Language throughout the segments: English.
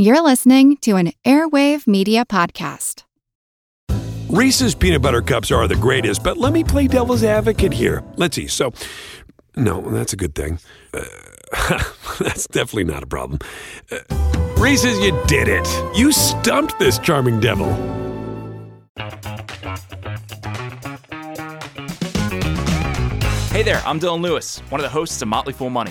You're listening to an Airwave Media Podcast. Reese's peanut butter cups are the greatest, but let me play devil's advocate here. Let's see. So, no, that's a good thing. Uh, that's definitely not a problem. Uh, Reese's, you did it. You stumped this charming devil. Hey there, I'm Dylan Lewis, one of the hosts of Motley Fool Money.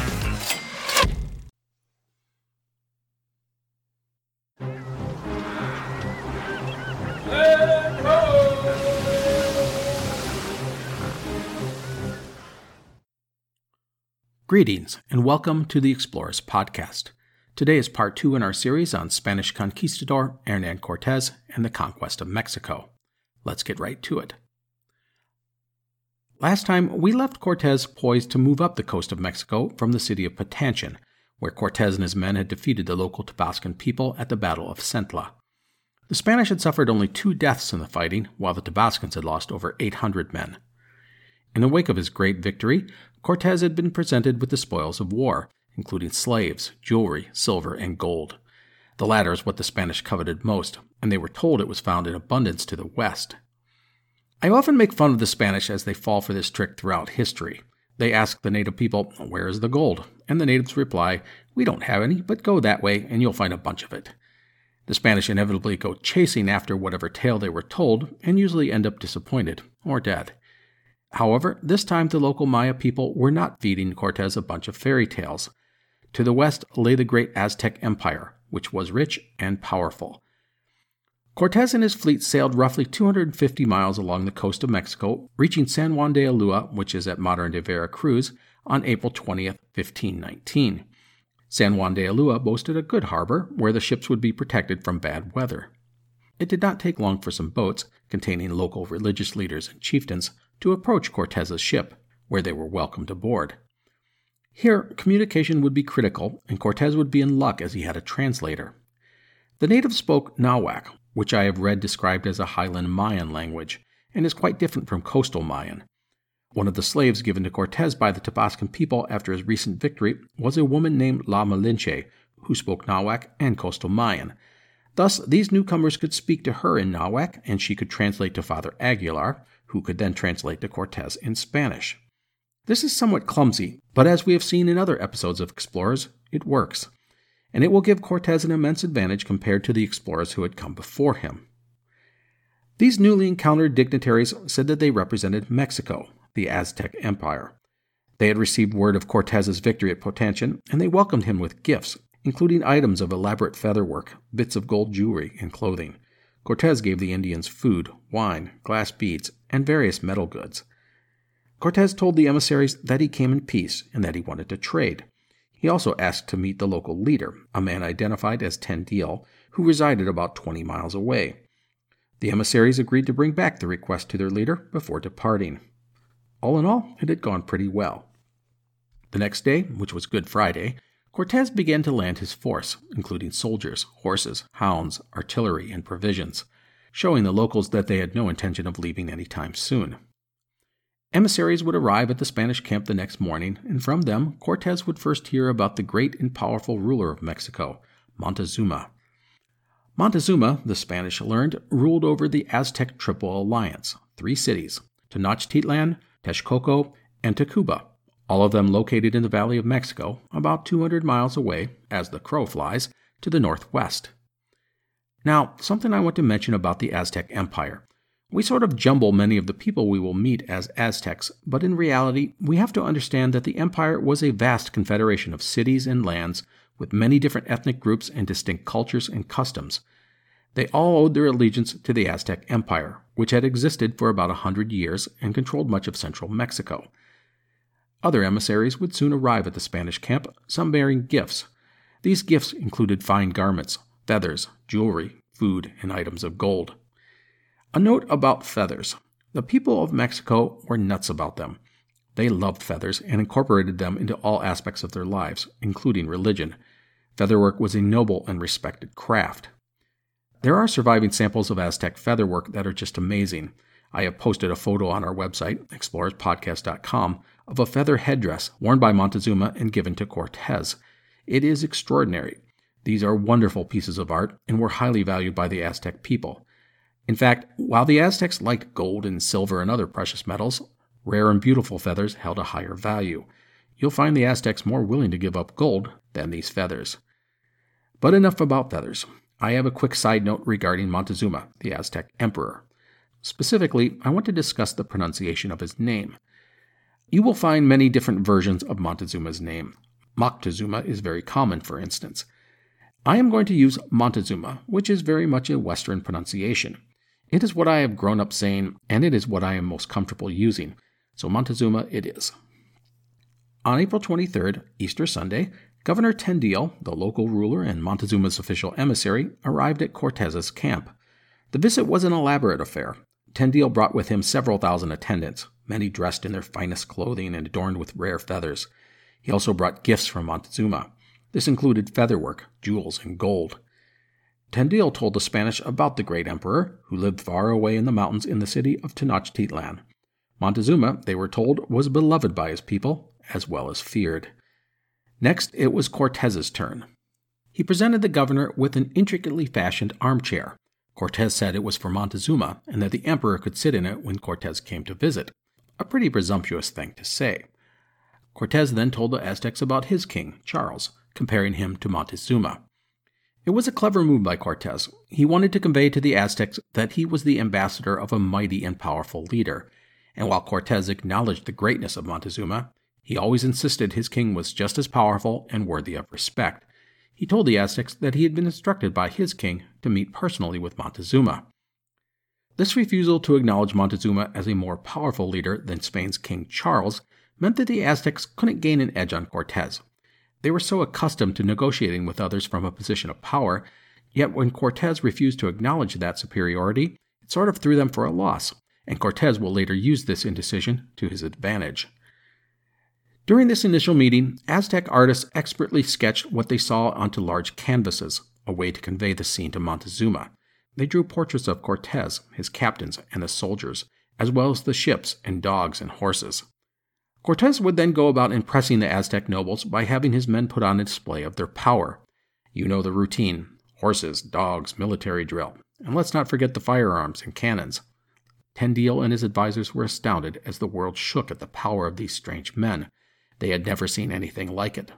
Greetings and welcome to the Explorers Podcast. Today is part two in our series on Spanish conquistador Hernan Cortez and the conquest of Mexico. Let's get right to it. Last time, we left Cortez poised to move up the coast of Mexico from the city of Patanchen, where Cortez and his men had defeated the local Tabascan people at the Battle of Centla. The Spanish had suffered only two deaths in the fighting, while the Tabascans had lost over 800 men. In the wake of his great victory, Cortez had been presented with the spoils of war, including slaves, jewelry, silver, and gold. The latter is what the Spanish coveted most, and they were told it was found in abundance to the west. I often make fun of the Spanish as they fall for this trick throughout history. They ask the native people, Where is the gold? And the natives reply, We don't have any, but go that way and you'll find a bunch of it. The Spanish inevitably go chasing after whatever tale they were told and usually end up disappointed or dead. However, this time the local Maya people were not feeding Cortez a bunch of fairy tales. To the west lay the great Aztec Empire, which was rich and powerful. Cortez and his fleet sailed roughly 250 miles along the coast of Mexico, reaching San Juan de Ulua, which is at modern day Veracruz, on April 20, 1519. San Juan de Ulua boasted a good harbor where the ships would be protected from bad weather. It did not take long for some boats, containing local religious leaders and chieftains, to approach Cortez's ship, where they were welcomed aboard. Here, communication would be critical, and Cortez would be in luck as he had a translator. The natives spoke Nahuatl, which I have read described as a highland Mayan language, and is quite different from coastal Mayan. One of the slaves given to Cortez by the Tabascan people after his recent victory was a woman named La Malinche, who spoke Nahuatl and coastal Mayan. Thus, these newcomers could speak to her in Nahuatl, and she could translate to Father Aguilar, who could then translate to Cortez in Spanish. This is somewhat clumsy, but as we have seen in other episodes of Explorers, it works, and it will give Cortez an immense advantage compared to the explorers who had come before him. These newly encountered dignitaries said that they represented Mexico, the Aztec Empire. They had received word of Cortez's victory at Potanchen, and they welcomed him with gifts, including items of elaborate featherwork, bits of gold jewelry, and clothing. Cortez gave the Indians food, wine, glass beads, and various metal goods. Cortez told the emissaries that he came in peace and that he wanted to trade. He also asked to meet the local leader, a man identified as Tendil, who resided about 20 miles away. The emissaries agreed to bring back the request to their leader before departing. All in all, it had gone pretty well. The next day, which was Good Friday, Cortez began to land his force, including soldiers, horses, hounds, artillery, and provisions, showing the locals that they had no intention of leaving any time soon. Emissaries would arrive at the Spanish camp the next morning, and from them Cortez would first hear about the great and powerful ruler of Mexico, Montezuma. Montezuma, the Spanish learned, ruled over the Aztec Triple Alliance, three cities, Tenochtitlan, Texcoco, and Tacuba, all of them located in the Valley of Mexico, about 200 miles away, as the crow flies, to the northwest. Now, something I want to mention about the Aztec Empire. We sort of jumble many of the people we will meet as Aztecs, but in reality, we have to understand that the empire was a vast confederation of cities and lands with many different ethnic groups and distinct cultures and customs. They all owed their allegiance to the Aztec Empire, which had existed for about a hundred years and controlled much of central Mexico. Other emissaries would soon arrive at the Spanish camp, some bearing gifts. These gifts included fine garments, feathers, jewelry, food, and items of gold. A note about feathers. The people of Mexico were nuts about them. They loved feathers and incorporated them into all aspects of their lives, including religion. Featherwork was a noble and respected craft. There are surviving samples of Aztec featherwork that are just amazing. I have posted a photo on our website, explorerspodcast.com, of a feather headdress worn by Montezuma and given to Cortez. It is extraordinary. These are wonderful pieces of art and were highly valued by the Aztec people. In fact, while the Aztecs liked gold and silver and other precious metals, rare and beautiful feathers held a higher value. You'll find the Aztecs more willing to give up gold than these feathers. But enough about feathers. I have a quick side note regarding Montezuma, the Aztec emperor. Specifically, I want to discuss the pronunciation of his name. You will find many different versions of Montezuma's name. Moctezuma is very common, for instance. I am going to use Montezuma, which is very much a Western pronunciation. It is what I have grown up saying, and it is what I am most comfortable using. So Montezuma it is. On April 23rd, Easter Sunday, Governor Tendil, the local ruler and Montezuma's official emissary, arrived at Cortez's camp. The visit was an elaborate affair. Tendil brought with him several thousand attendants, many dressed in their finest clothing and adorned with rare feathers. He also brought gifts from Montezuma. This included featherwork, jewels, and gold. Tendil told the Spanish about the great emperor, who lived far away in the mountains in the city of Tenochtitlan. Montezuma, they were told, was beloved by his people, as well as feared. Next, it was Cortez's turn. He presented the governor with an intricately fashioned armchair. Cortez said it was for Montezuma and that the emperor could sit in it when Cortez came to visit. A pretty presumptuous thing to say. Cortez then told the Aztecs about his king, Charles, comparing him to Montezuma. It was a clever move by Cortez. He wanted to convey to the Aztecs that he was the ambassador of a mighty and powerful leader. And while Cortez acknowledged the greatness of Montezuma, he always insisted his king was just as powerful and worthy of respect. He told the Aztecs that he had been instructed by his king to meet personally with Montezuma. This refusal to acknowledge Montezuma as a more powerful leader than Spain's King Charles meant that the Aztecs couldn't gain an edge on Cortez. They were so accustomed to negotiating with others from a position of power, yet when Cortez refused to acknowledge that superiority, it sort of threw them for a loss, and Cortez will later use this indecision to his advantage. During this initial meeting, Aztec artists expertly sketched what they saw onto large canvases, a way to convey the scene to Montezuma. They drew portraits of Cortez, his captains, and the soldiers, as well as the ships and dogs and horses. Cortez would then go about impressing the Aztec nobles by having his men put on a display of their power. You know the routine horses, dogs, military drill, and let's not forget the firearms and cannons. Tendil and his advisers were astounded as the world shook at the power of these strange men. They had never seen anything like it.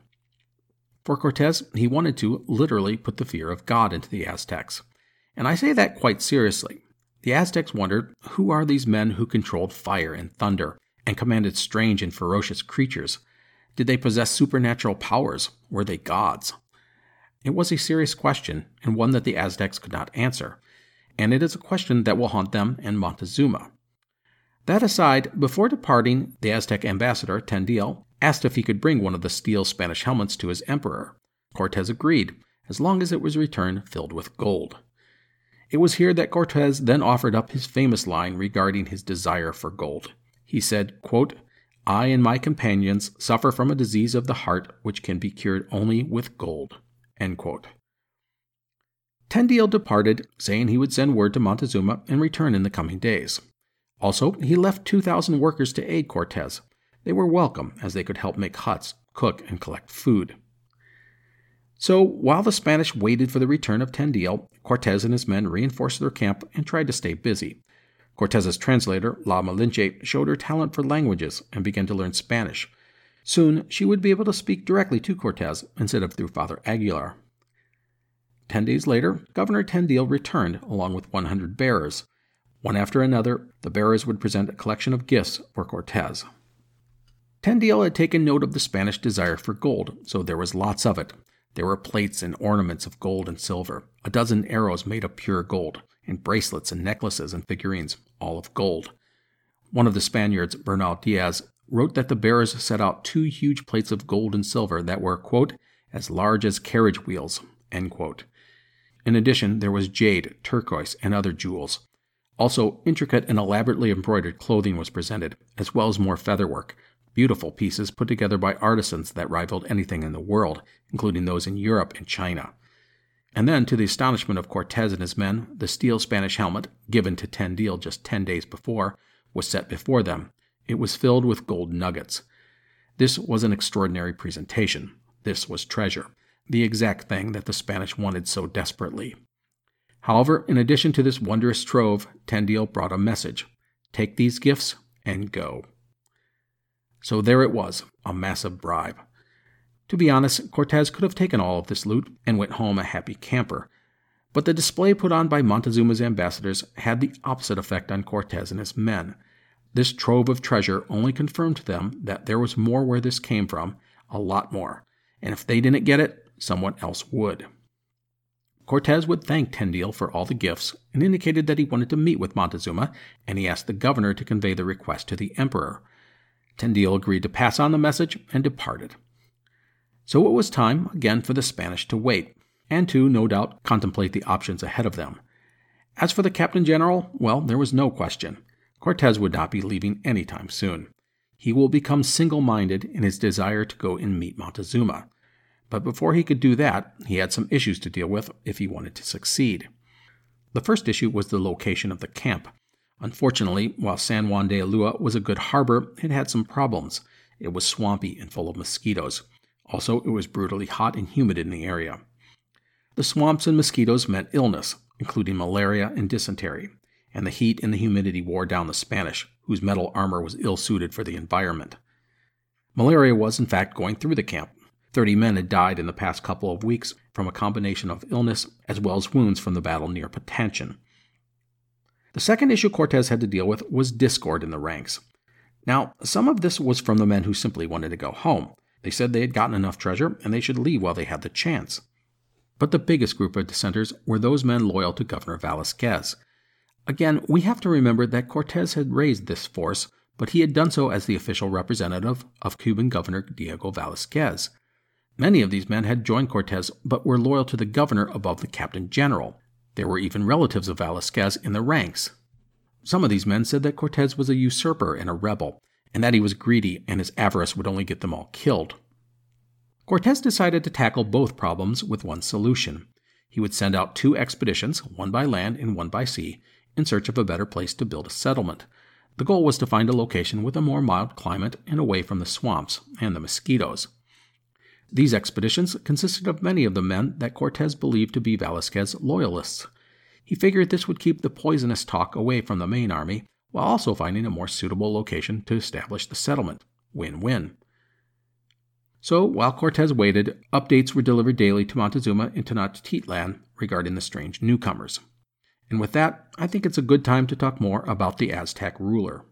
For Cortez, he wanted to literally put the fear of God into the Aztecs. And I say that quite seriously. The Aztecs wondered who are these men who controlled fire and thunder, and commanded strange and ferocious creatures? Did they possess supernatural powers? Were they gods? It was a serious question, and one that the Aztecs could not answer, and it is a question that will haunt them and Montezuma. That aside, before departing, the Aztec ambassador, Tendil, asked if he could bring one of the steel Spanish helmets to his emperor. Cortez agreed, as long as it was returned filled with gold. It was here that Cortez then offered up his famous line regarding his desire for gold. He said, quote, I and my companions suffer from a disease of the heart which can be cured only with gold. Tendil departed, saying he would send word to Montezuma and return in the coming days. Also, he left 2,000 workers to aid Cortez. They were welcome, as they could help make huts, cook, and collect food. So, while the Spanish waited for the return of Tendil, Cortez and his men reinforced their camp and tried to stay busy. Cortez's translator, La Malinche, showed her talent for languages and began to learn Spanish. Soon, she would be able to speak directly to Cortez instead of through Father Aguilar. Ten days later, Governor Tendil returned along with 100 bearers. One after another, the bearers would present a collection of gifts for Cortez. Tendil had taken note of the Spanish desire for gold, so there was lots of it. There were plates and ornaments of gold and silver, a dozen arrows made of pure gold, and bracelets and necklaces and figurines, all of gold. One of the Spaniards, Bernal Diaz, wrote that the bearers set out two huge plates of gold and silver that were, quote, as large as carriage wheels, In addition, there was jade, turquoise, and other jewels. Also, intricate and elaborately embroidered clothing was presented, as well as more featherwork, beautiful pieces put together by artisans that rivaled anything in the world, including those in Europe and China. And then, to the astonishment of Cortez and his men, the steel Spanish helmet, given to Tendil just ten days before, was set before them. It was filled with gold nuggets. This was an extraordinary presentation. This was treasure, the exact thing that the Spanish wanted so desperately. However, in addition to this wondrous trove, Tendil brought a message take these gifts and go. So there it was, a massive bribe. To be honest, Cortez could have taken all of this loot and went home a happy camper. But the display put on by Montezuma's ambassadors had the opposite effect on Cortez and his men. This trove of treasure only confirmed to them that there was more where this came from, a lot more, and if they didn't get it, someone else would. Cortez would thank Tendil for all the gifts and indicated that he wanted to meet with Montezuma, and he asked the governor to convey the request to the emperor. Tendil agreed to pass on the message and departed. So it was time again for the Spanish to wait, and to, no doubt, contemplate the options ahead of them. As for the Captain General, well, there was no question. Cortez would not be leaving any time soon. He will become single minded in his desire to go and meet Montezuma. But before he could do that, he had some issues to deal with if he wanted to succeed. The first issue was the location of the camp. Unfortunately, while San Juan de Ulua was a good harbor, it had some problems. It was swampy and full of mosquitoes. Also, it was brutally hot and humid in the area. The swamps and mosquitoes meant illness, including malaria and dysentery, and the heat and the humidity wore down the Spanish, whose metal armor was ill suited for the environment. Malaria was, in fact, going through the camp, Thirty men had died in the past couple of weeks from a combination of illness as well as wounds from the battle near Patanchen. The second issue Cortez had to deal with was discord in the ranks. Now, some of this was from the men who simply wanted to go home. They said they had gotten enough treasure and they should leave while they had the chance. But the biggest group of dissenters were those men loyal to Governor Velasquez. Again, we have to remember that Cortez had raised this force, but he had done so as the official representative of Cuban Governor Diego Velasquez. Many of these men had joined Cortez but were loyal to the governor above the captain general. There were even relatives of Velasquez in the ranks. Some of these men said that Cortez was a usurper and a rebel, and that he was greedy and his avarice would only get them all killed. Cortez decided to tackle both problems with one solution. He would send out two expeditions, one by land and one by sea, in search of a better place to build a settlement. The goal was to find a location with a more mild climate and away from the swamps and the mosquitoes. These expeditions consisted of many of the men that Cortez believed to be Velasquez loyalists. He figured this would keep the poisonous talk away from the main army, while also finding a more suitable location to establish the settlement. Win win. So, while Cortez waited, updates were delivered daily to Montezuma in Tenochtitlan regarding the strange newcomers. And with that, I think it's a good time to talk more about the Aztec ruler.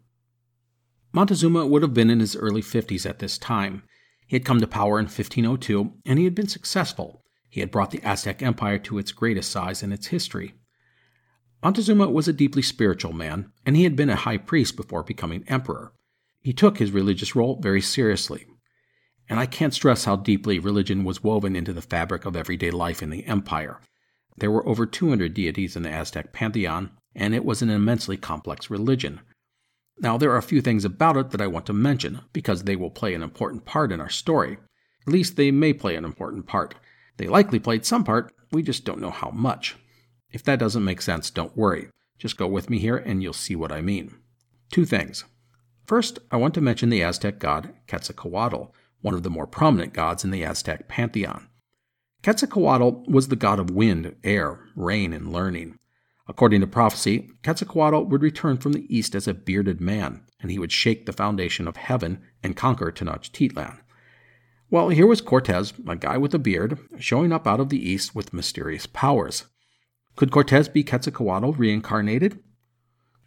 Montezuma would have been in his early 50s at this time. He had come to power in 1502, and he had been successful. He had brought the Aztec Empire to its greatest size in its history. Montezuma was a deeply spiritual man, and he had been a high priest before becoming emperor. He took his religious role very seriously. And I can't stress how deeply religion was woven into the fabric of everyday life in the empire. There were over 200 deities in the Aztec pantheon, and it was an immensely complex religion. Now, there are a few things about it that I want to mention, because they will play an important part in our story. At least they may play an important part. They likely played some part, we just don't know how much. If that doesn't make sense, don't worry. Just go with me here and you'll see what I mean. Two things. First, I want to mention the Aztec god Quetzalcoatl, one of the more prominent gods in the Aztec pantheon. Quetzalcoatl was the god of wind, air, rain, and learning. According to prophecy, Quetzalcoatl would return from the east as a bearded man, and he would shake the foundation of heaven and conquer Tenochtitlan. Well, here was Cortez, a guy with a beard, showing up out of the east with mysterious powers. Could Cortez be Quetzalcoatl reincarnated?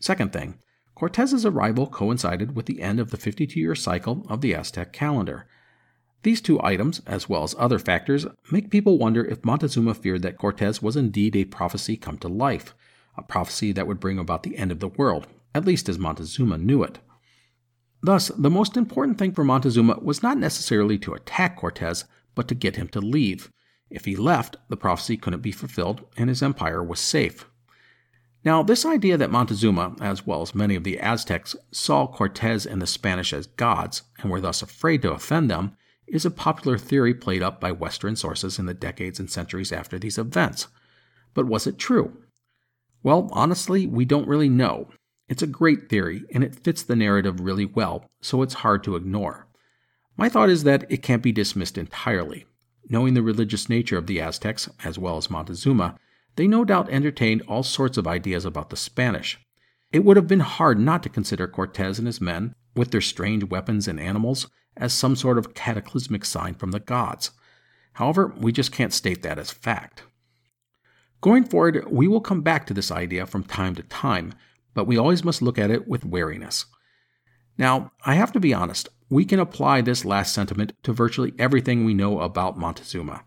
Second thing, Cortez's arrival coincided with the end of the 52 year cycle of the Aztec calendar. These two items, as well as other factors, make people wonder if Montezuma feared that Cortez was indeed a prophecy come to life, a prophecy that would bring about the end of the world, at least as Montezuma knew it. Thus, the most important thing for Montezuma was not necessarily to attack Cortez, but to get him to leave. If he left, the prophecy couldn't be fulfilled and his empire was safe. Now, this idea that Montezuma, as well as many of the Aztecs, saw Cortez and the Spanish as gods and were thus afraid to offend them is a popular theory played up by Western sources in the decades and centuries after these events. But was it true? Well, honestly, we don't really know. It's a great theory, and it fits the narrative really well, so it's hard to ignore. My thought is that it can't be dismissed entirely. Knowing the religious nature of the Aztecs, as well as Montezuma, they no doubt entertained all sorts of ideas about the Spanish. It would have been hard not to consider Cortez and his men, with their strange weapons and animals, as some sort of cataclysmic sign from the gods. However, we just can't state that as fact. Going forward, we will come back to this idea from time to time, but we always must look at it with wariness. Now, I have to be honest, we can apply this last sentiment to virtually everything we know about Montezuma.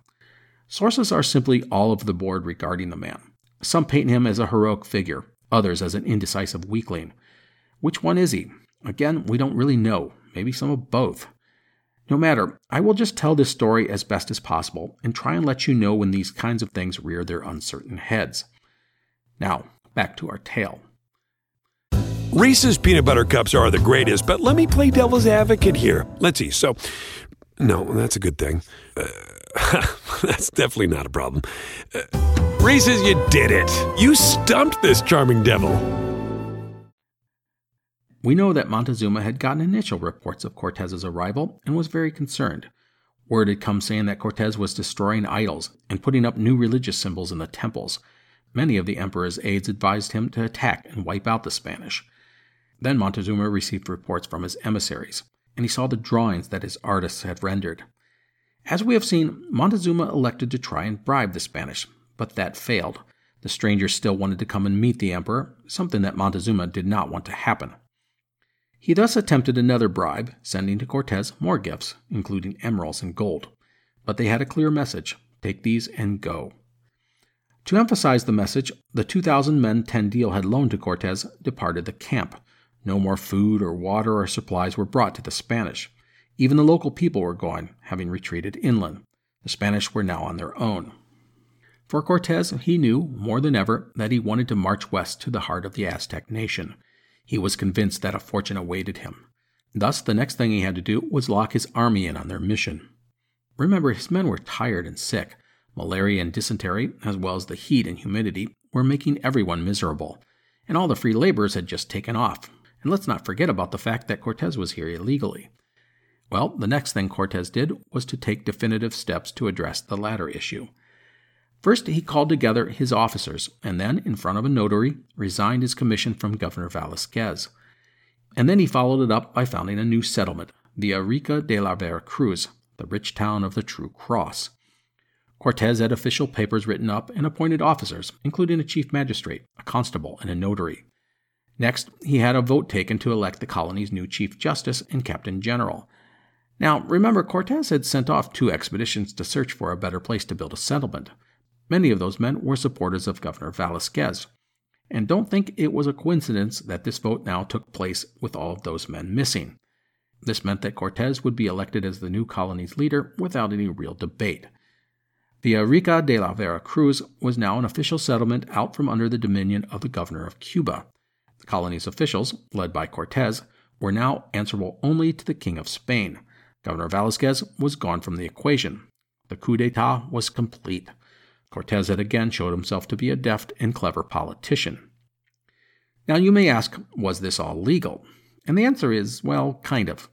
Sources are simply all over the board regarding the man. Some paint him as a heroic figure, others as an indecisive weakling. Which one is he? Again, we don't really know, maybe some of both. No matter, I will just tell this story as best as possible and try and let you know when these kinds of things rear their uncertain heads. Now, back to our tale. Reese's peanut butter cups are the greatest, but let me play devil's advocate here. Let's see. So, no, that's a good thing. Uh, that's definitely not a problem. Uh, Reese's, you did it. You stumped this charming devil. We know that Montezuma had gotten initial reports of Cortez's arrival and was very concerned. Word had come saying that Cortez was destroying idols and putting up new religious symbols in the temples. Many of the emperor's aides advised him to attack and wipe out the Spanish. Then Montezuma received reports from his emissaries, and he saw the drawings that his artists had rendered. As we have seen, Montezuma elected to try and bribe the Spanish, but that failed. The strangers still wanted to come and meet the emperor, something that Montezuma did not want to happen. He thus attempted another bribe, sending to Cortez more gifts, including emeralds and gold. But they had a clear message take these and go. To emphasize the message, the 2,000 men Tendil had loaned to Cortez departed the camp. No more food or water or supplies were brought to the Spanish. Even the local people were gone, having retreated inland. The Spanish were now on their own. For Cortez, he knew, more than ever, that he wanted to march west to the heart of the Aztec nation. He was convinced that a fortune awaited him. Thus, the next thing he had to do was lock his army in on their mission. Remember, his men were tired and sick. Malaria and dysentery, as well as the heat and humidity, were making everyone miserable. And all the free laborers had just taken off. And let's not forget about the fact that Cortez was here illegally. Well, the next thing Cortez did was to take definitive steps to address the latter issue. First, he called together his officers, and then, in front of a notary, resigned his commission from Governor Velasquez. And then he followed it up by founding a new settlement, Villarica de la Vera Cruz, the rich town of the True Cross. Cortez had official papers written up and appointed officers, including a chief magistrate, a constable, and a notary. Next, he had a vote taken to elect the colony's new chief justice and captain general. Now, remember, Cortez had sent off two expeditions to search for a better place to build a settlement. Many of those men were supporters of Governor Velasquez. And don't think it was a coincidence that this vote now took place with all of those men missing. This meant that Cortes would be elected as the new colony's leader without any real debate. Villa Rica de la Vera Cruz was now an official settlement out from under the dominion of the governor of Cuba. The colony's officials, led by Cortes, were now answerable only to the King of Spain. Governor Velasquez was gone from the equation. The coup d'etat was complete. Cortez had again showed himself to be a deft and clever politician. Now, you may ask, was this all legal? And the answer is, well, kind of.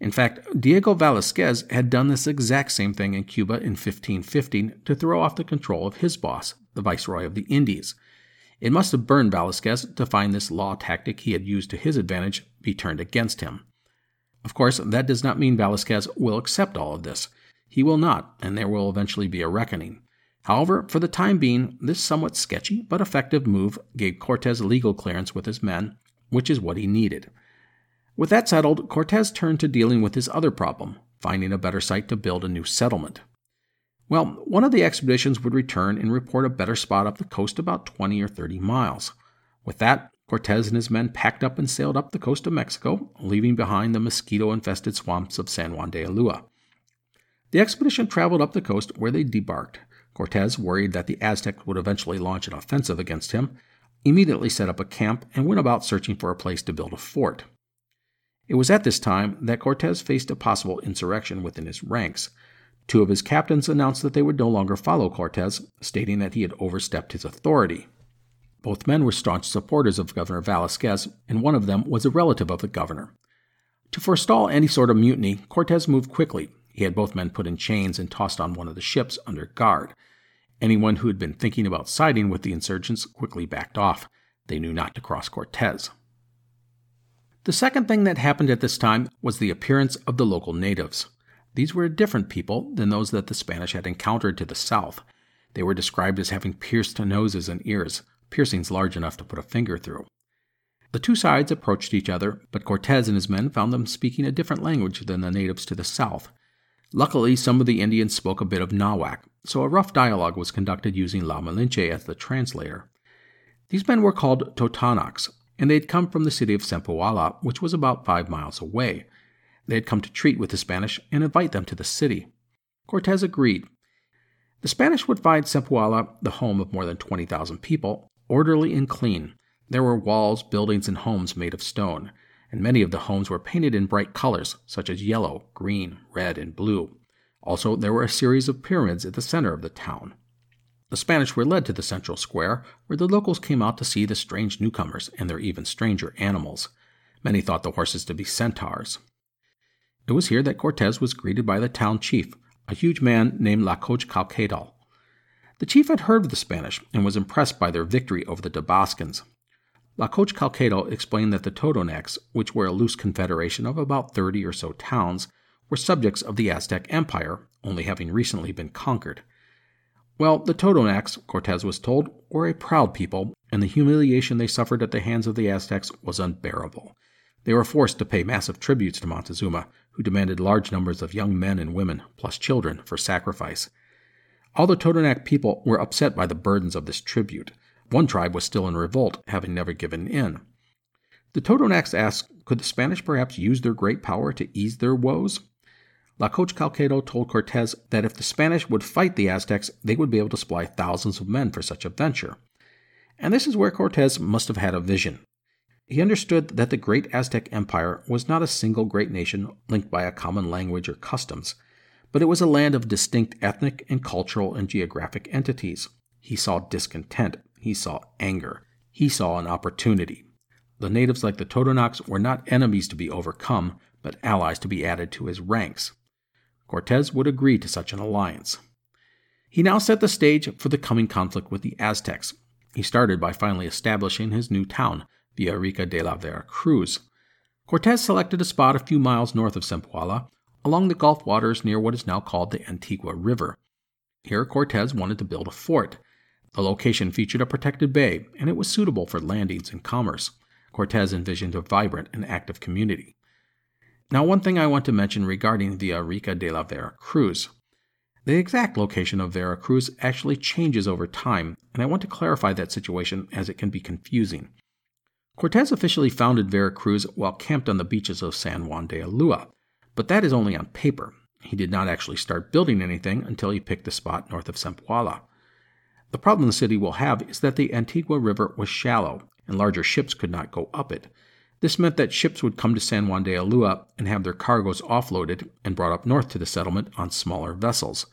In fact, Diego Velasquez had done this exact same thing in Cuba in 1515 to throw off the control of his boss, the Viceroy of the Indies. It must have burned Velasquez to find this law tactic he had used to his advantage be turned against him. Of course, that does not mean Velasquez will accept all of this. He will not, and there will eventually be a reckoning. However, for the time being, this somewhat sketchy but effective move gave Cortez legal clearance with his men, which is what he needed. With that settled, Cortez turned to dealing with his other problem, finding a better site to build a new settlement. Well, one of the expeditions would return and report a better spot up the coast about 20 or 30 miles. With that, Cortez and his men packed up and sailed up the coast of Mexico, leaving behind the mosquito infested swamps of San Juan de Ulua. The expedition traveled up the coast where they debarked, Cortez, worried that the Aztecs would eventually launch an offensive against him, immediately set up a camp and went about searching for a place to build a fort. It was at this time that Cortez faced a possible insurrection within his ranks. Two of his captains announced that they would no longer follow Cortez, stating that he had overstepped his authority. Both men were staunch supporters of Governor Velasquez, and one of them was a relative of the governor. To forestall any sort of mutiny, Cortez moved quickly. He had both men put in chains and tossed on one of the ships under guard. Anyone who had been thinking about siding with the insurgents quickly backed off. They knew not to cross Cortez. The second thing that happened at this time was the appearance of the local natives. These were a different people than those that the Spanish had encountered to the south. They were described as having pierced noses and ears, piercings large enough to put a finger through. The two sides approached each other, but Cortez and his men found them speaking a different language than the natives to the south. Luckily, some of the Indians spoke a bit of Nahuatl, so a rough dialogue was conducted using La Malinche as the translator. These men were called Totonacs, and they had come from the city of Zempoala, which was about five miles away. They had come to treat with the Spanish and invite them to the city. Cortez agreed. The Spanish would find Zempoala the home of more than 20,000 people, orderly and clean. There were walls, buildings, and homes made of stone, and many of the homes were painted in bright colors, such as yellow, green, red, and blue. Also, there were a series of pyramids at the center of the town. The Spanish were led to the central square, where the locals came out to see the strange newcomers and their even stranger animals. Many thought the horses to be centaurs. It was here that Cortez was greeted by the town chief, a huge man named Tlacochcalcatl. The chief had heard of the Spanish and was impressed by their victory over the Tabascans. Tlacochcalcatl explained that the Totonacs, which were a loose confederation of about 30 or so towns, were subjects of the Aztec Empire, only having recently been conquered. Well, the Totonacs, Cortez was told, were a proud people, and the humiliation they suffered at the hands of the Aztecs was unbearable. They were forced to pay massive tributes to Montezuma, who demanded large numbers of young men and women, plus children, for sacrifice. All the Totonac people were upset by the burdens of this tribute. One tribe was still in revolt, having never given in. The Totonacs asked, could the Spanish perhaps use their great power to ease their woes? Tlacochcalcatl told Cortez that if the Spanish would fight the Aztecs, they would be able to supply thousands of men for such a venture. And this is where Cortez must have had a vision. He understood that the great Aztec Empire was not a single great nation linked by a common language or customs, but it was a land of distinct ethnic and cultural and geographic entities. He saw discontent, he saw anger, he saw an opportunity. The natives, like the Totonacs, were not enemies to be overcome, but allies to be added to his ranks. Cortez would agree to such an alliance. He now set the stage for the coming conflict with the Aztecs. He started by finally establishing his new town, Villarica de la Vera Cruz. Cortez selected a spot a few miles north of Zempoala, along the Gulf waters near what is now called the Antigua River. Here, Cortez wanted to build a fort. The location featured a protected bay, and it was suitable for landings and commerce. Cortez envisioned a vibrant and active community. Now, one thing I want to mention regarding Villarica de la Vera Cruz. The exact location of Vera Cruz actually changes over time, and I want to clarify that situation as it can be confusing. Cortez officially founded Vera Cruz while camped on the beaches of San Juan de Ulua, but that is only on paper. He did not actually start building anything until he picked the spot north of Zempoala. The problem the city will have is that the Antigua River was shallow, and larger ships could not go up it. This meant that ships would come to San Juan de Ulua and have their cargoes offloaded and brought up north to the settlement on smaller vessels.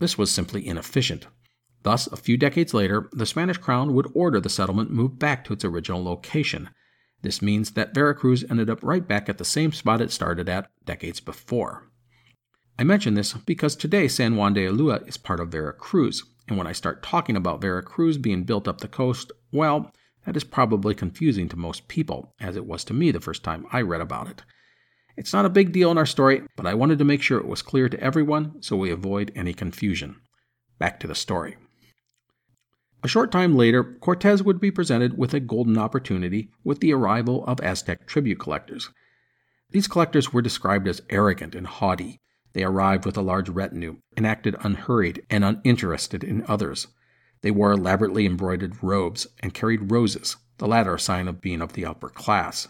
This was simply inefficient. Thus, a few decades later, the Spanish crown would order the settlement moved back to its original location. This means that Veracruz ended up right back at the same spot it started at decades before. I mention this because today San Juan de Ulua is part of Veracruz, and when I start talking about Veracruz being built up the coast, well, that is probably confusing to most people, as it was to me the first time I read about it. It's not a big deal in our story, but I wanted to make sure it was clear to everyone so we avoid any confusion. Back to the story. A short time later, Cortez would be presented with a golden opportunity with the arrival of Aztec tribute collectors. These collectors were described as arrogant and haughty. They arrived with a large retinue and acted unhurried and uninterested in others. They wore elaborately embroidered robes and carried roses, the latter a sign of being of the upper class.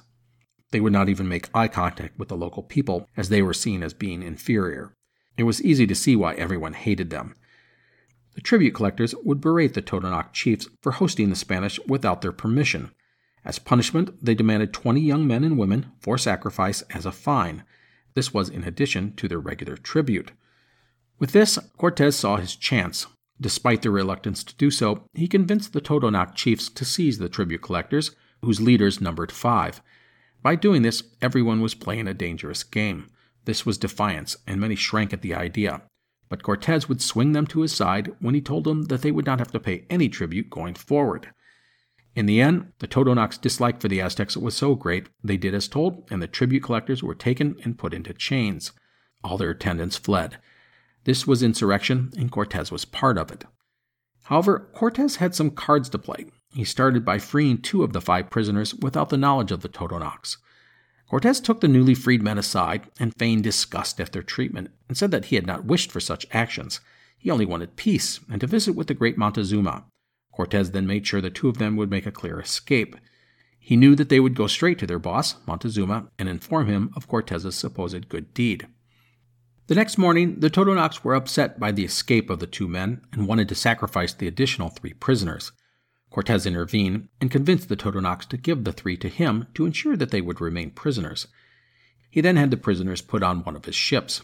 They would not even make eye contact with the local people, as they were seen as being inferior. It was easy to see why everyone hated them. The tribute collectors would berate the Totonac chiefs for hosting the Spanish without their permission. As punishment, they demanded 20 young men and women for sacrifice as a fine. This was in addition to their regular tribute. With this, Cortes saw his chance. Despite their reluctance to do so, he convinced the Totonac chiefs to seize the tribute collectors, whose leaders numbered five. By doing this, everyone was playing a dangerous game. This was defiance, and many shrank at the idea. But Cortes would swing them to his side when he told them that they would not have to pay any tribute going forward. In the end, the Totonac's dislike for the Aztecs was so great, they did as told, and the tribute collectors were taken and put into chains. All their attendants fled. This was insurrection, and Cortez was part of it. However, Cortez had some cards to play. He started by freeing two of the five prisoners without the knowledge of the Totonacs. Cortez took the newly freed men aside and feigned disgust at their treatment and said that he had not wished for such actions. He only wanted peace and to visit with the great Montezuma. Cortez then made sure the two of them would make a clear escape. He knew that they would go straight to their boss, Montezuma, and inform him of Cortez's supposed good deed. The next morning, the Totonacs were upset by the escape of the two men and wanted to sacrifice the additional three prisoners. Cortez intervened and convinced the Totonacs to give the three to him to ensure that they would remain prisoners. He then had the prisoners put on one of his ships.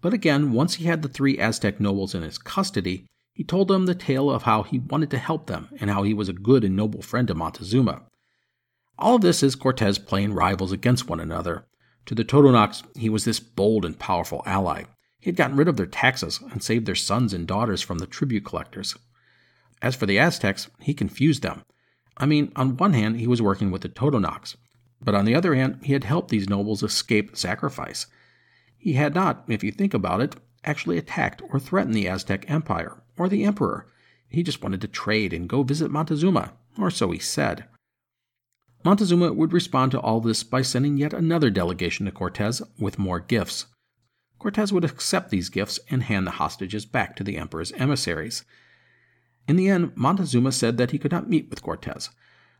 But again, once he had the three Aztec nobles in his custody, he told them the tale of how he wanted to help them and how he was a good and noble friend to Montezuma. All of this is Cortez playing rivals against one another, to the Totonacs, he was this bold and powerful ally. He had gotten rid of their taxes and saved their sons and daughters from the tribute collectors. As for the Aztecs, he confused them. I mean, on one hand, he was working with the Totonacs, but on the other hand, he had helped these nobles escape sacrifice. He had not, if you think about it, actually attacked or threatened the Aztec Empire or the Emperor. He just wanted to trade and go visit Montezuma, or so he said. Montezuma would respond to all this by sending yet another delegation to Cortez with more gifts. Cortez would accept these gifts and hand the hostages back to the emperor's emissaries. In the end, Montezuma said that he could not meet with Cortez,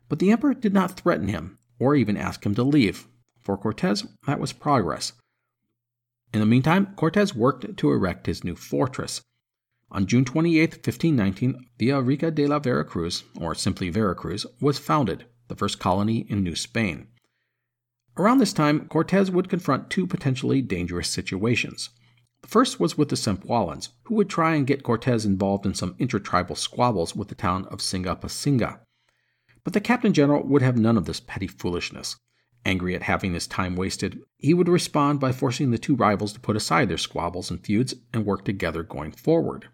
but the emperor did not threaten him or even ask him to leave. For Cortez, that was progress. In the meantime, Cortez worked to erect his new fortress. On June 28, 1519, Villa Rica de la Veracruz, or simply Veracruz, was founded the first colony in New Spain. Around this time, Cortes would confront two potentially dangerous situations. The first was with the Sempoalans, who would try and get Cortes involved in some intertribal squabbles with the town of Singapacinga. But the captain general would have none of this petty foolishness. Angry at having his time wasted, he would respond by forcing the two rivals to put aside their squabbles and feuds and work together going forward.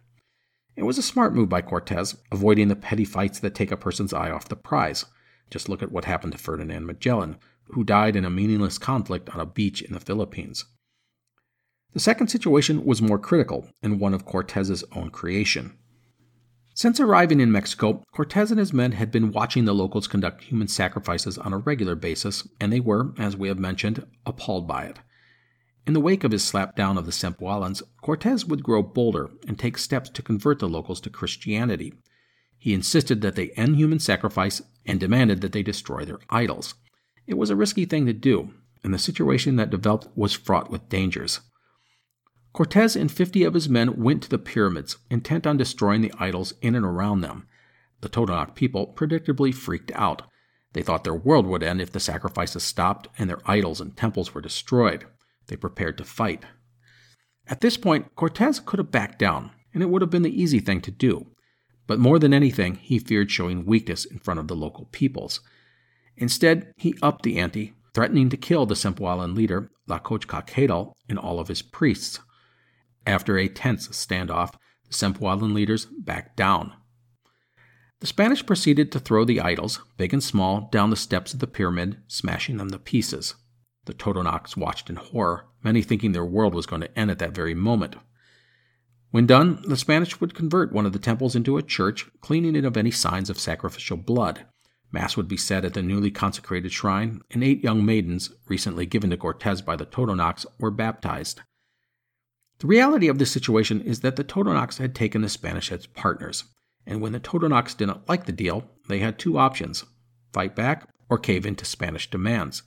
It was a smart move by Cortez, avoiding the petty fights that take a person's eye off the prize. Just look at what happened to Ferdinand Magellan, who died in a meaningless conflict on a beach in the Philippines. The second situation was more critical and one of Cortez's own creation. Since arriving in Mexico, Cortez and his men had been watching the locals conduct human sacrifices on a regular basis, and they were, as we have mentioned, appalled by it. In the wake of his slapdown of the Sempoalans, Cortez would grow bolder and take steps to convert the locals to Christianity. He insisted that they end human sacrifice and demanded that they destroy their idols. It was a risky thing to do, and the situation that developed was fraught with dangers. Cortez and 50 of his men went to the pyramids, intent on destroying the idols in and around them. The Totonac people predictably freaked out. They thought their world would end if the sacrifices stopped and their idols and temples were destroyed. They prepared to fight. At this point, Cortez could have backed down, and it would have been the easy thing to do. But more than anything, he feared showing weakness in front of the local peoples. Instead, he upped the ante, threatening to kill the Sempoalan leader, Tlacochcalcatl, and all of his priests. After a tense standoff, the Sempoalan leaders backed down. The Spanish proceeded to throw the idols, big and small, down the steps of the pyramid, smashing them to pieces. The Totonacs watched in horror, many thinking their world was going to end at that very moment. When done, the Spanish would convert one of the temples into a church, cleaning it of any signs of sacrificial blood. Mass would be said at the newly consecrated shrine, and eight young maidens, recently given to Cortez by the Totonacs, were baptized. The reality of this situation is that the Totonacs had taken the Spanish as partners, and when the Totonacs didn't like the deal, they had two options fight back or cave into Spanish demands.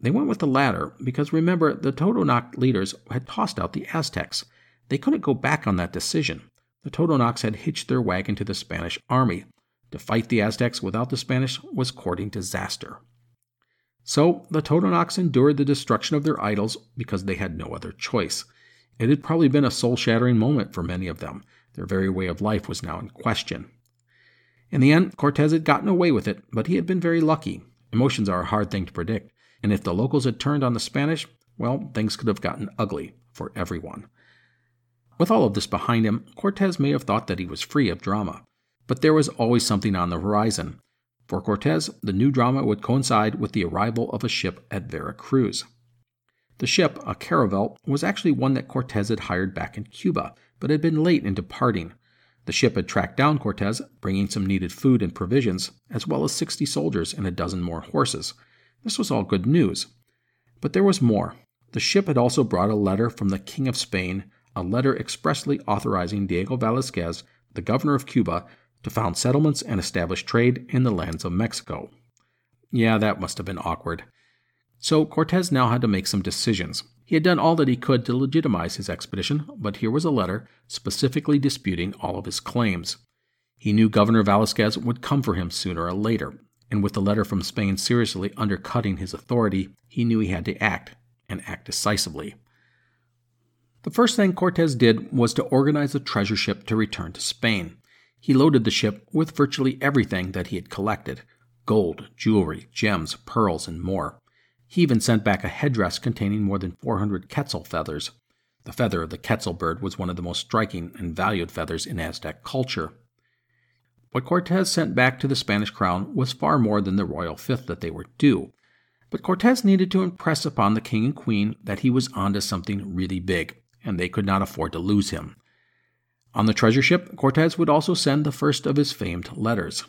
They went with the latter because remember, the Totonac leaders had tossed out the Aztecs they couldn't go back on that decision. the Totonacs had hitched their wagon to the Spanish army. To fight the Aztecs without the Spanish was courting disaster. So the Totonacs endured the destruction of their idols because they had no other choice. It had probably been a soul shattering moment for many of them. Their very way of life was now in question. In the end, Cortez had gotten away with it, but he had been very lucky. Emotions are a hard thing to predict, and if the locals had turned on the Spanish, well, things could have gotten ugly for everyone. With all of this behind him, Cortez may have thought that he was free of drama. But there was always something on the horizon. For Cortez, the new drama would coincide with the arrival of a ship at Vera Cruz. The ship, a caravel, was actually one that Cortez had hired back in Cuba, but had been late in departing. The ship had tracked down Cortez, bringing some needed food and provisions, as well as 60 soldiers and a dozen more horses. This was all good news. But there was more. The ship had also brought a letter from the King of Spain a letter expressly authorizing Diego Velasquez, the governor of Cuba, to found settlements and establish trade in the lands of Mexico. Yeah, that must have been awkward. So Cortez now had to make some decisions. He had done all that he could to legitimize his expedition, but here was a letter specifically disputing all of his claims. He knew Governor Velasquez would come for him sooner or later, and with the letter from Spain seriously undercutting his authority, he knew he had to act, and act decisively. The first thing Cortes did was to organize a treasure ship to return to Spain. He loaded the ship with virtually everything that he had collected gold, jewelry, gems, pearls, and more. He even sent back a headdress containing more than 400 quetzal feathers. The feather of the quetzal bird was one of the most striking and valued feathers in Aztec culture. What Cortes sent back to the Spanish crown was far more than the royal fifth that they were due. But Cortes needed to impress upon the king and queen that he was onto something really big, and they could not afford to lose him. On the treasure ship, Cortes would also send the first of his famed letters.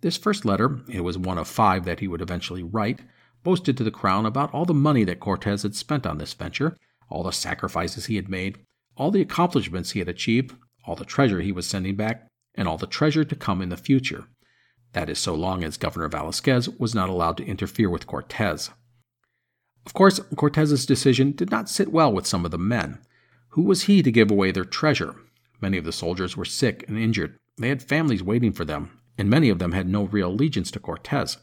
This first letter, it was one of five that he would eventually write, boasted to the crown about all the money that Cortes had spent on this venture, all the sacrifices he had made, all the accomplishments he had achieved, all the treasure he was sending back, and all the treasure to come in the future. That is, so long as Governor Velasquez was not allowed to interfere with Cortez. Of course, Cortez's decision did not sit well with some of the men. Who was he to give away their treasure? Many of the soldiers were sick and injured. They had families waiting for them, and many of them had no real allegiance to Cortez.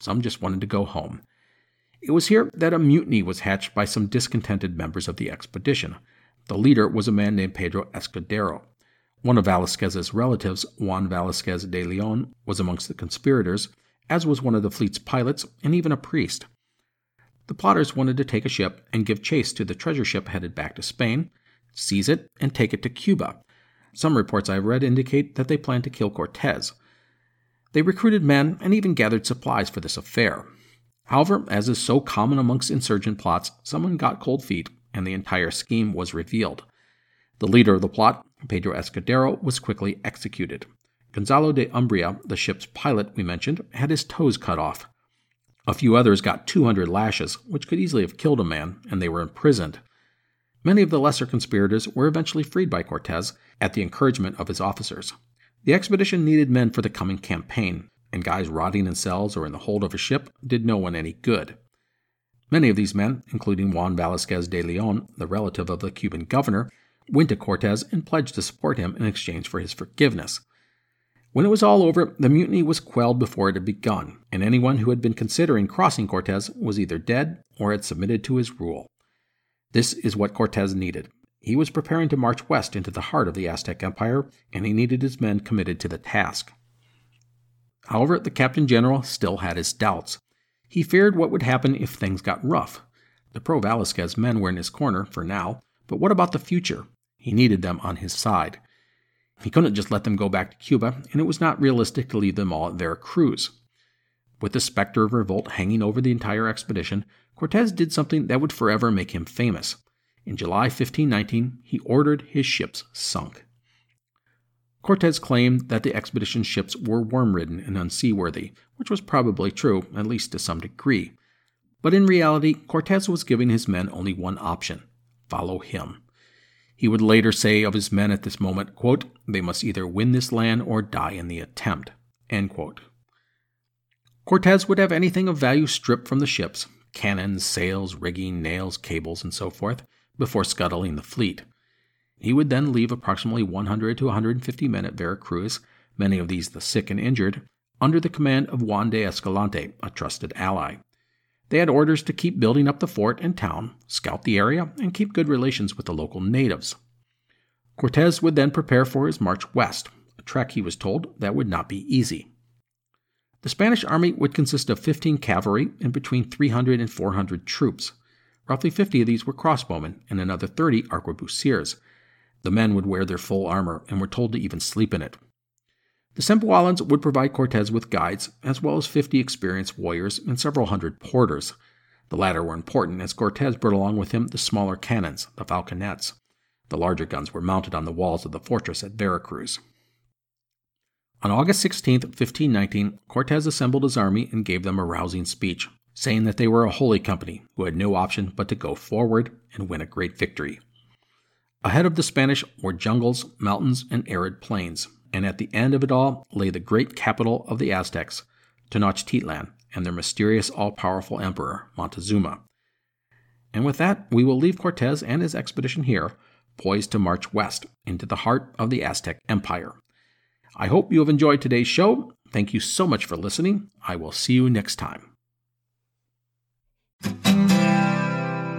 Some just wanted to go home. It was here that a mutiny was hatched by some discontented members of the expedition. The leader was a man named Pedro Escudero. One of Velasquez's relatives, Juan Velasquez de Leon, was amongst the conspirators, as was one of the fleet's pilots and even a priest. The plotters wanted to take a ship and give chase to the treasure ship headed back to Spain, seize it, and take it to Cuba. Some reports I've read indicate that they planned to kill Cortez. They recruited men and even gathered supplies for this affair. However, as is so common amongst insurgent plots, someone got cold feet and the entire scheme was revealed. The leader of the plot, Pedro Escudero, was quickly executed. Gonzalo de Umbria, the ship's pilot we mentioned, had his toes cut off. A few others got 200 lashes, which could easily have killed a man, and they were imprisoned. Many of the lesser conspirators were eventually freed by Cortes at the encouragement of his officers. The expedition needed men for the coming campaign, and guys rotting in cells or in the hold of a ship did no one any good. Many of these men, including Juan Velasquez de Leon, the relative of the Cuban governor, went to Cortez and pledged to support him in exchange for his forgiveness. When it was all over, the mutiny was quelled before it had begun, and anyone who had been considering crossing Cortez was either dead or had submitted to his rule. This is what Cortez needed. He was preparing to march west into the heart of the Aztec Empire, and he needed his men committed to the task. However, the Captain General still had his doubts. He feared what would happen if things got rough. The pro Velasquez men were in his corner for now, but what about the future? He needed them on his side. He couldn't just let them go back to Cuba, and it was not realistic to leave them all at Vera Cruz. With the specter of revolt hanging over the entire expedition, Cortez did something that would forever make him famous. In July 1519, he ordered his ships sunk. Cortez claimed that the expedition ships were worm ridden and unseaworthy, which was probably true, at least to some degree. But in reality, Cortez was giving his men only one option follow him. He would later say of his men at this moment, quote, They must either win this land or die in the attempt. Cortez would have anything of value stripped from the ships, cannons, sails, rigging, nails, cables, and so forth, before scuttling the fleet. He would then leave approximately 100 to 150 men at Veracruz, many of these the sick and injured, under the command of Juan de Escalante, a trusted ally. They had orders to keep building up the fort and town, scout the area, and keep good relations with the local natives. Cortes would then prepare for his march west, a trek he was told that would not be easy. The Spanish army would consist of 15 cavalry and between 300 and 400 troops. Roughly 50 of these were crossbowmen and another 30 arquebusiers. The men would wear their full armor and were told to even sleep in it. The Zempoalans would provide Cortes with guides, as well as 50 experienced warriors and several hundred porters. The latter were important as Cortes brought along with him the smaller cannons, the falconets. The larger guns were mounted on the walls of the fortress at Veracruz. On August 16, 1519, Cortes assembled his army and gave them a rousing speech, saying that they were a holy company who had no option but to go forward and win a great victory. Ahead of the Spanish were jungles, mountains, and arid plains and at the end of it all lay the great capital of the Aztecs, Tenochtitlan, and their mysterious all powerful emperor, Montezuma. And with that, we will leave Cortes and his expedition here, poised to march west into the heart of the Aztec Empire. I hope you have enjoyed today's show. Thank you so much for listening. I will see you next time.